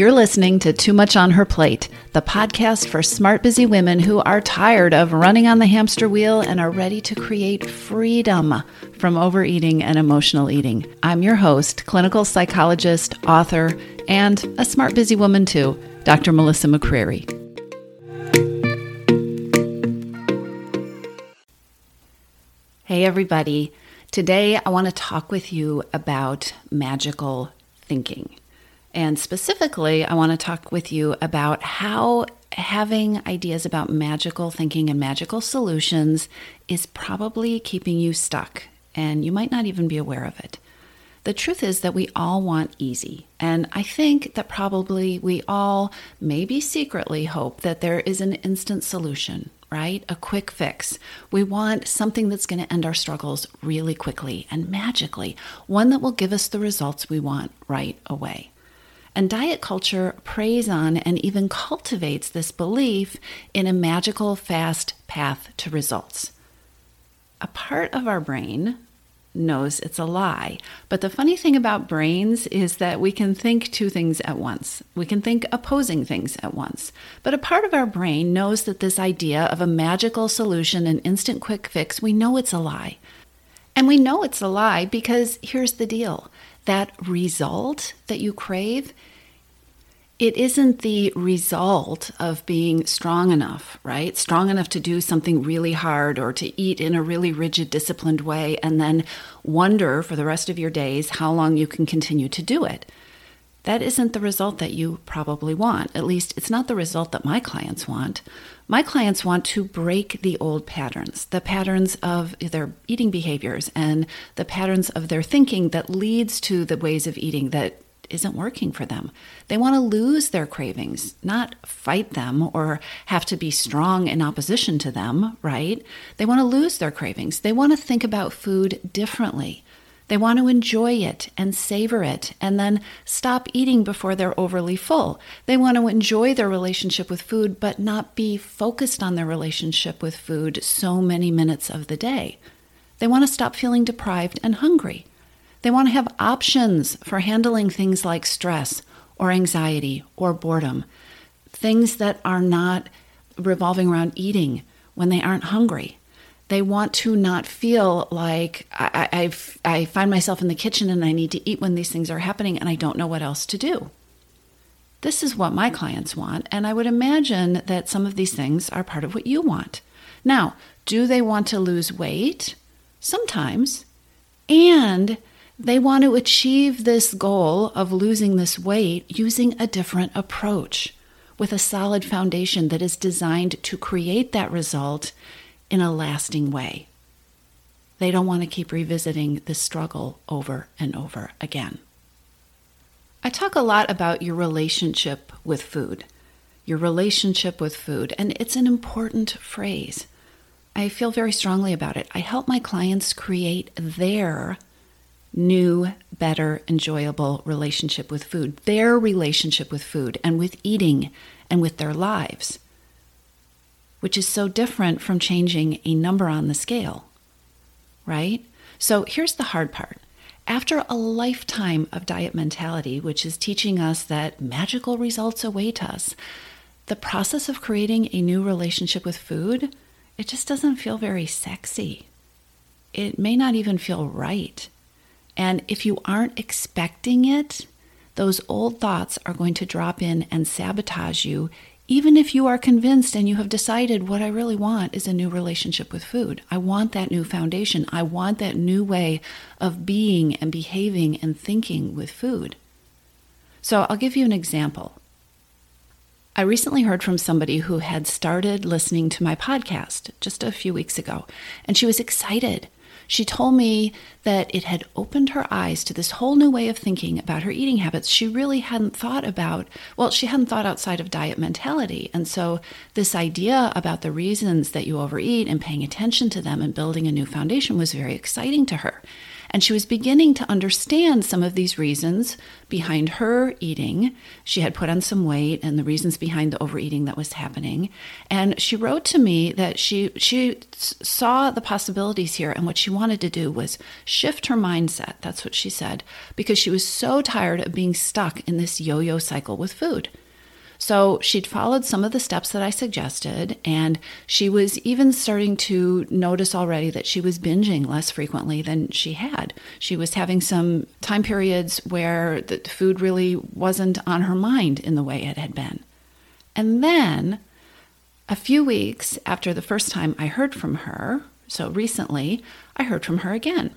You're listening to Too Much on Her Plate, the podcast for smart, busy women who are tired of running on the hamster wheel and are ready to create freedom from overeating and emotional eating. I'm your host, clinical psychologist, author, and a smart, busy woman too, Dr. Melissa McCreary. Hey, everybody. Today, I want to talk with you about magical thinking. And specifically, I want to talk with you about how having ideas about magical thinking and magical solutions is probably keeping you stuck, and you might not even be aware of it. The truth is that we all want easy, and I think that probably we all maybe secretly hope that there is an instant solution, right? A quick fix. We want something that's going to end our struggles really quickly and magically, one that will give us the results we want right away. And diet culture preys on and even cultivates this belief in a magical, fast path to results. A part of our brain knows it's a lie. But the funny thing about brains is that we can think two things at once. We can think opposing things at once. But a part of our brain knows that this idea of a magical solution, an instant quick fix, we know it's a lie. And we know it's a lie because here's the deal that result that you crave, it isn't the result of being strong enough, right? Strong enough to do something really hard or to eat in a really rigid, disciplined way, and then wonder for the rest of your days how long you can continue to do it. That isn't the result that you probably want. At least, it's not the result that my clients want. My clients want to break the old patterns, the patterns of their eating behaviors and the patterns of their thinking that leads to the ways of eating that isn't working for them. They want to lose their cravings, not fight them or have to be strong in opposition to them, right? They want to lose their cravings. They want to think about food differently. They want to enjoy it and savor it and then stop eating before they're overly full. They want to enjoy their relationship with food, but not be focused on their relationship with food so many minutes of the day. They want to stop feeling deprived and hungry. They want to have options for handling things like stress or anxiety or boredom, things that are not revolving around eating when they aren't hungry. They want to not feel like I, I, I find myself in the kitchen and I need to eat when these things are happening and I don't know what else to do. This is what my clients want, and I would imagine that some of these things are part of what you want. Now, do they want to lose weight? Sometimes. And they want to achieve this goal of losing this weight using a different approach with a solid foundation that is designed to create that result in a lasting way. They don't want to keep revisiting this struggle over and over again. I talk a lot about your relationship with food, your relationship with food, and it's an important phrase. I feel very strongly about it. I help my clients create their new, better, enjoyable relationship with food, their relationship with food and with eating and with their lives, which is so different from changing a number on the scale, right? So here's the hard part. After a lifetime of diet mentality, which is teaching us that magical results await us, the process of creating a new relationship with food, it just doesn't feel very sexy. It may not even feel right. And if you aren't expecting it, those old thoughts are going to drop in and sabotage you, even if you are convinced and you have decided what I really want is a new relationship with food. I want that new foundation. I want that new way of being and behaving and thinking with food. So I'll give you an example. I recently heard from somebody who had started listening to my podcast just a few weeks ago, and she was excited she told me that it had opened her eyes to this whole new way of thinking about her eating habits. She really hadn't thought about, well, she hadn't thought outside of diet mentality. And so, this idea about the reasons that you overeat and paying attention to them and building a new foundation was very exciting to her. And she was beginning to understand some of these reasons behind her eating. She had put on some weight and the reasons behind the overeating that was happening. And she wrote to me that she she saw the possibilities here and what she wanted to do was shift her mindset. That's what she said because she was so tired of being stuck in this yo-yo cycle with food. So she'd followed some of the steps that I suggested, and she was even starting to notice already that she was binging less frequently than she had. She was having some time periods where the food really wasn't on her mind in the way it had been. And then, a few weeks after the first time I heard from her, so recently, I heard from her again.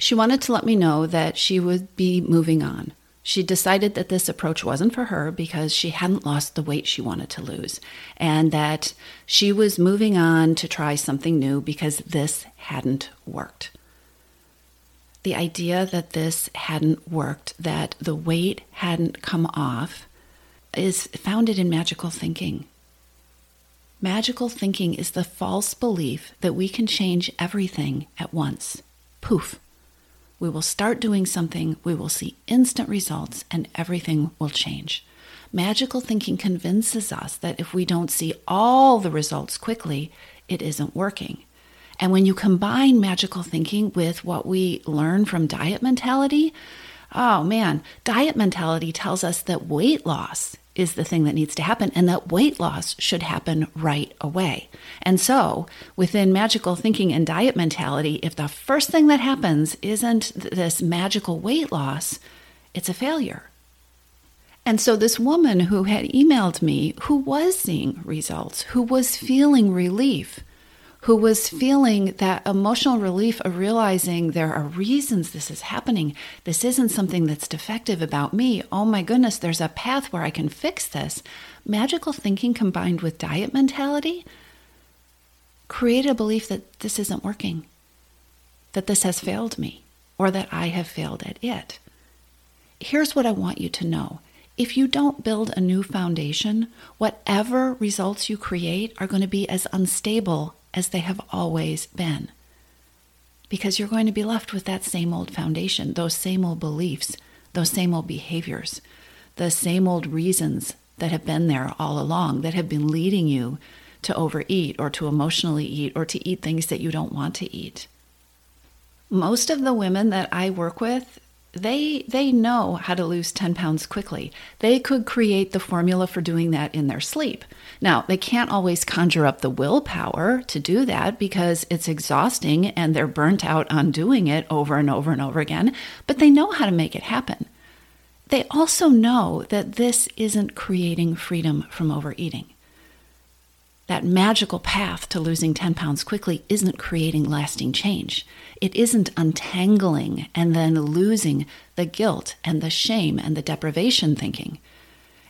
She wanted to let me know that she would be moving on. She decided that this approach wasn't for her because she hadn't lost the weight she wanted to lose, and that she was moving on to try something new because this hadn't worked. The idea that this hadn't worked, that the weight hadn't come off, is founded in magical thinking. Magical thinking is the false belief that we can change everything at once. Poof we will start doing something, we will see instant results, and everything will change. Magical thinking convinces us that if we don't see all the results quickly, it isn't working. And when you combine magical thinking with what we learn from diet mentality, oh man, diet mentality tells us that weight loss is the thing that needs to happen, and that weight loss should happen right away. And so, within magical thinking and diet mentality, if the first thing that happens isn't this magical weight loss, it's a failure. And so, this woman who had emailed me, who was seeing results, who was feeling relief, who was feeling that emotional relief of realizing there are reasons this is happening. This isn't something that's defective about me. Oh my goodness, there's a path where I can fix this. Magical thinking combined with diet mentality created a belief that this isn't working, that this has failed me, or that I have failed at it. Here's what I want you to know. If you don't build a new foundation, whatever results you create are going to be as unstable as they have always been. Because you're going to be left with that same old foundation, those same old beliefs, those same old behaviors, the same old reasons that have been there all along, that have been leading you to overeat or to emotionally eat or to eat things that you don't want to eat. Most of the women that I work with they they know how to lose 10 pounds quickly. They could create the formula for doing that in their sleep. Now, they can't always conjure up the willpower to do that because it's exhausting and they're burnt out on doing it over and over and over again, but they know how to make it happen. They also know that this isn't creating freedom from overeating that magical path to losing 10 pounds quickly isn't creating lasting change. It isn't untangling and then losing the guilt and the shame and the deprivation thinking.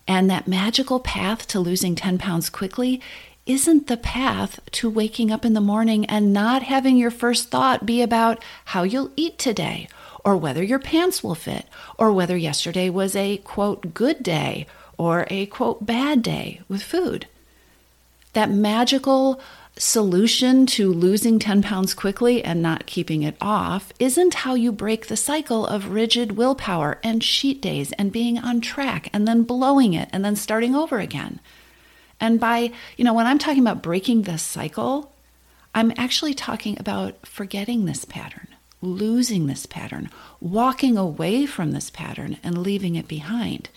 And that magical path to losing 10 pounds quickly isn't the path to waking up in the morning and not having your first thought be about how you'll eat today, or whether your pants will fit, or whether yesterday was a quote good day or a quote bad day with food that magical solution to losing 10 pounds quickly and not keeping it off isn't how you break the cycle of rigid willpower and cheat days and being on track and then blowing it and then starting over again. And by, you know, when I'm talking about breaking the cycle, I'm actually talking about forgetting this pattern, losing this pattern, walking away from this pattern and leaving it behind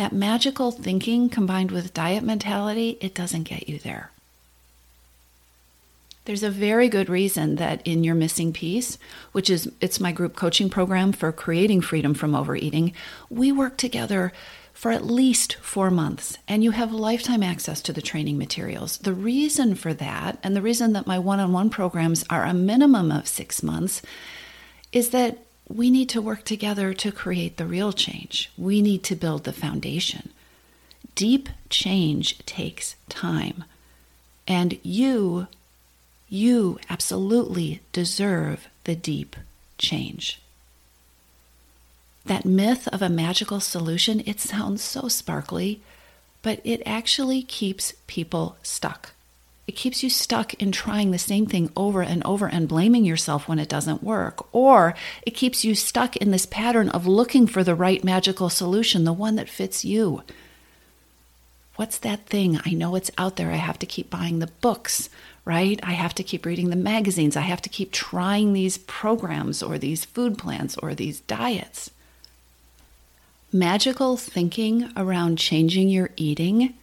that magical thinking combined with diet mentality, it doesn't get you there. There's a very good reason that in your missing piece, which is it's my group coaching program for creating freedom from overeating, we work together for at least 4 months and you have lifetime access to the training materials. The reason for that and the reason that my one-on-one programs are a minimum of 6 months is that we need to work together to create the real change. We need to build the foundation. Deep change takes time. And you, you absolutely deserve the deep change. That myth of a magical solution, it sounds so sparkly, but it actually keeps people stuck. It keeps you stuck in trying the same thing over and over and blaming yourself when it doesn't work. Or it keeps you stuck in this pattern of looking for the right magical solution, the one that fits you. What's that thing? I know it's out there. I have to keep buying the books, right? I have to keep reading the magazines. I have to keep trying these programs or these food plans or these diets. Magical thinking around changing your eating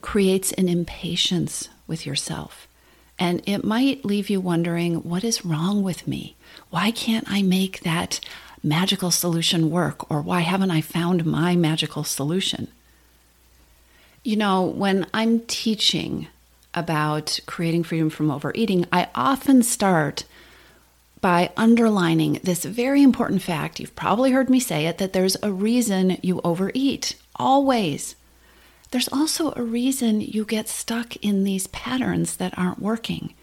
creates an impatience with yourself. And it might leave you wondering, what is wrong with me? Why can't I make that magical solution work? Or why haven't I found my magical solution? You know, when I'm teaching about creating freedom from overeating, I often start by underlining this very important fact. You've probably heard me say it that there's a reason you overeat, always there's also a reason you get stuck in these patterns that aren't working.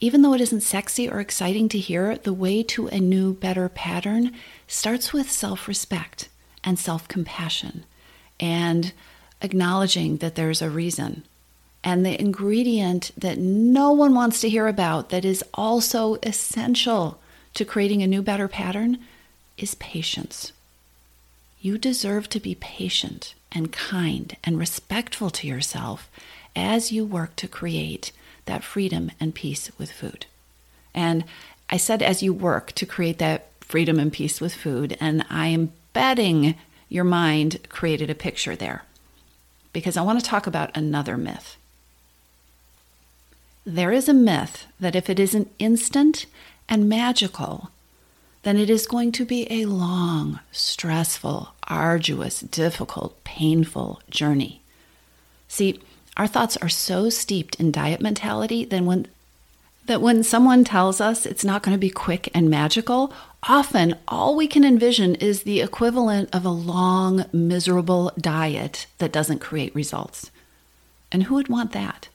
Even though it isn't sexy or exciting to hear, the way to a new, better pattern starts with self respect and self compassion and acknowledging that there's a reason. And the ingredient that no one wants to hear about, that is also essential to creating a new, better pattern, is patience. You deserve to be patient and kind and respectful to yourself as you work to create that freedom and peace with food. And I said, as you work to create that freedom and peace with food, and I am betting your mind created a picture there because I want to talk about another myth. There is a myth that if it isn't instant and magical, then it is going to be a long, stressful, arduous, difficult, painful journey. See, our thoughts are so steeped in diet mentality that when that when someone tells us it's not going to be quick and magical, often all we can envision is the equivalent of a long, miserable diet that doesn't create results. And who would want that?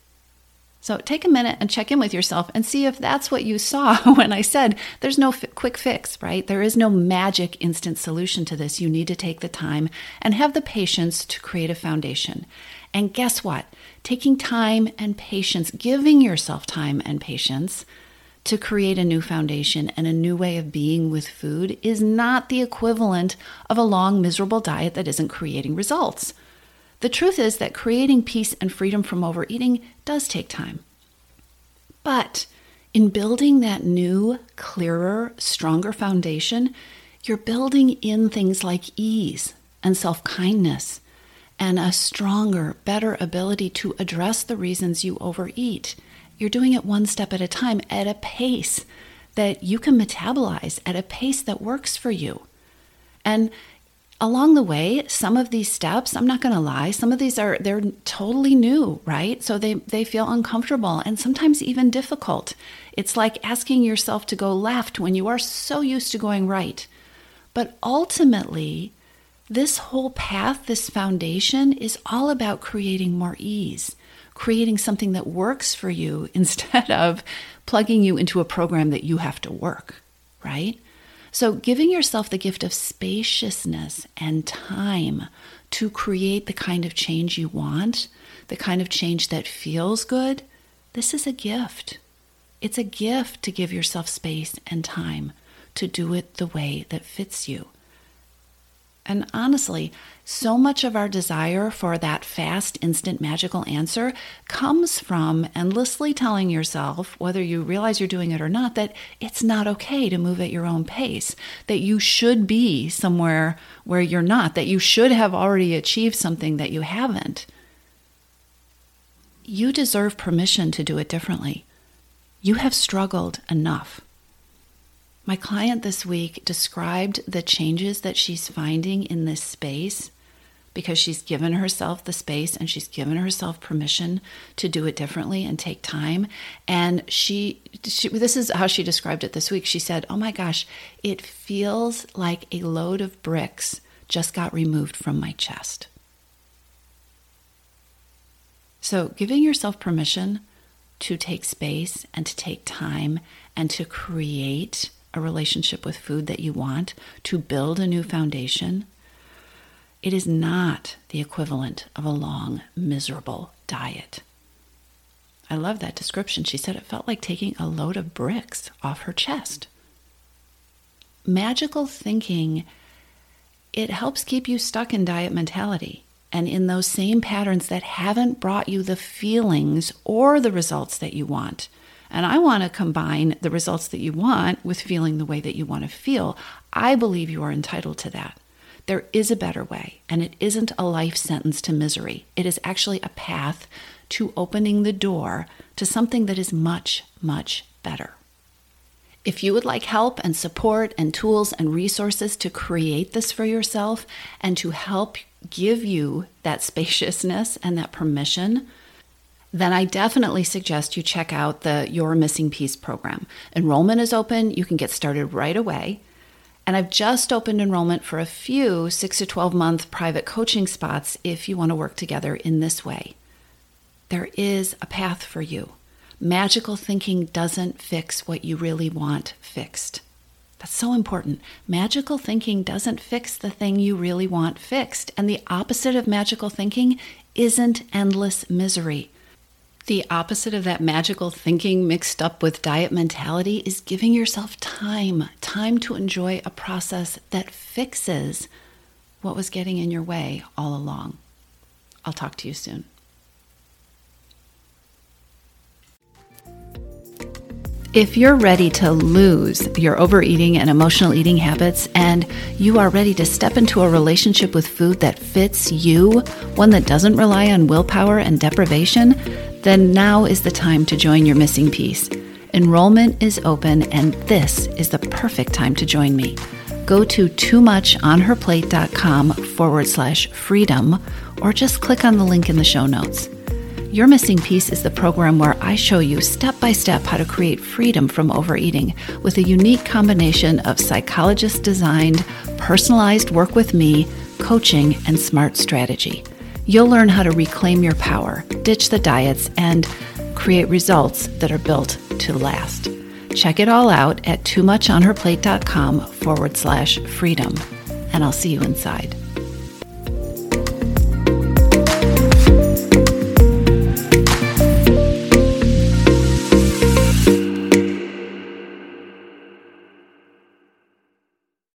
So take a minute and check in with yourself and see if that's what you saw when I said there's no quick fix, right? There is no magic instant solution to this. You need to take the time and have the patience to create a foundation. And guess what? Taking time and patience, giving yourself time and patience to create a new foundation and a new way of being with food is not the equivalent of a long, miserable diet that isn't creating results. The truth is that creating peace and freedom from overeating does take time. But in building that new, clearer, stronger foundation, you're building in things like ease and self kindness and a stronger, better ability to address the reasons you overeat. You're doing it one step at a time at a pace that you can metabolize, at a pace that works for you. And along the way some of these steps i'm not going to lie some of these are they're totally new right? So they they feel uncomfortable and sometimes even difficult. It's like asking yourself to go left when you are so used to going right. But ultimately this whole path this foundation is all about creating more ease creating something that works for you instead of plugging you into a program that you have to work right so, giving yourself the gift of spaciousness and time to create the kind of change you want, the kind of change that feels good, this is a gift. It's a gift to give yourself space and time to do it the way that fits you. And honestly, so much of our desire for that fast, instant, magical answer comes from endlessly telling yourself, whether you realize you're doing it or not, that it's not okay to move at your own pace, that you should be somewhere where you're not, that you should have already achieved something that you haven't. You deserve permission to do it differently. You have struggled enough. My client this week described the changes that she's finding in this space because she's given herself the space and she's given herself permission to do it differently and take time. And she, she, this is how she described it this week. She said, Oh my gosh, it feels like a load of bricks just got removed from my chest. So, giving yourself permission to take space and to take time and to create a relationship with food that you want, to build a new foundation, it is not the equivalent of a long, miserable diet. I love that description. She said it felt like taking a load of bricks off her chest. Magical thinking, it helps keep you stuck in diet mentality and in those same patterns that haven't brought you the feelings or the results that you want. And I want to combine the results that you want with feeling the way that you want to feel. I believe you are entitled to that. There is a better way, and it isn't a life sentence to misery. It is actually a path to opening the door to something that is much, much better. If you would like help and support and tools and resources to create this for yourself and to help give you that spaciousness and that permission, then I definitely suggest you check out the Your Missing Piece program. Enrollment is open, you can get started right away. And I've just opened enrollment for a few 6 to 12 month private coaching spots if you want to work together in this way. There is a path for you. Magical thinking doesn't fix what you really want fixed. That's so important. Magical thinking doesn't fix the thing you really want fixed. And the opposite of magical thinking isn't endless misery. The opposite of that magical thinking mixed up with diet mentality is giving yourself time, time to enjoy a process that fixes what was getting in your way all along. I'll talk to you soon. If you're ready to lose your overeating and emotional eating habits, and you are ready to step into a relationship with food that fits you, one that doesn't rely on willpower and deprivation, then now is the time to join your missing piece. Enrollment is open, and this is the perfect time to join me. Go to too much on her toomuchonherplate.com forward slash freedom, or just click on the link in the show notes. Your Missing Piece is the program where I show you step by step how to create freedom from overeating with a unique combination of psychologist designed, personalized work with me, coaching, and smart strategy. You'll learn how to reclaim your power, ditch the diets, and create results that are built to last. Check it all out at too much on her toomuchonherplate.com forward slash freedom, and I'll see you inside.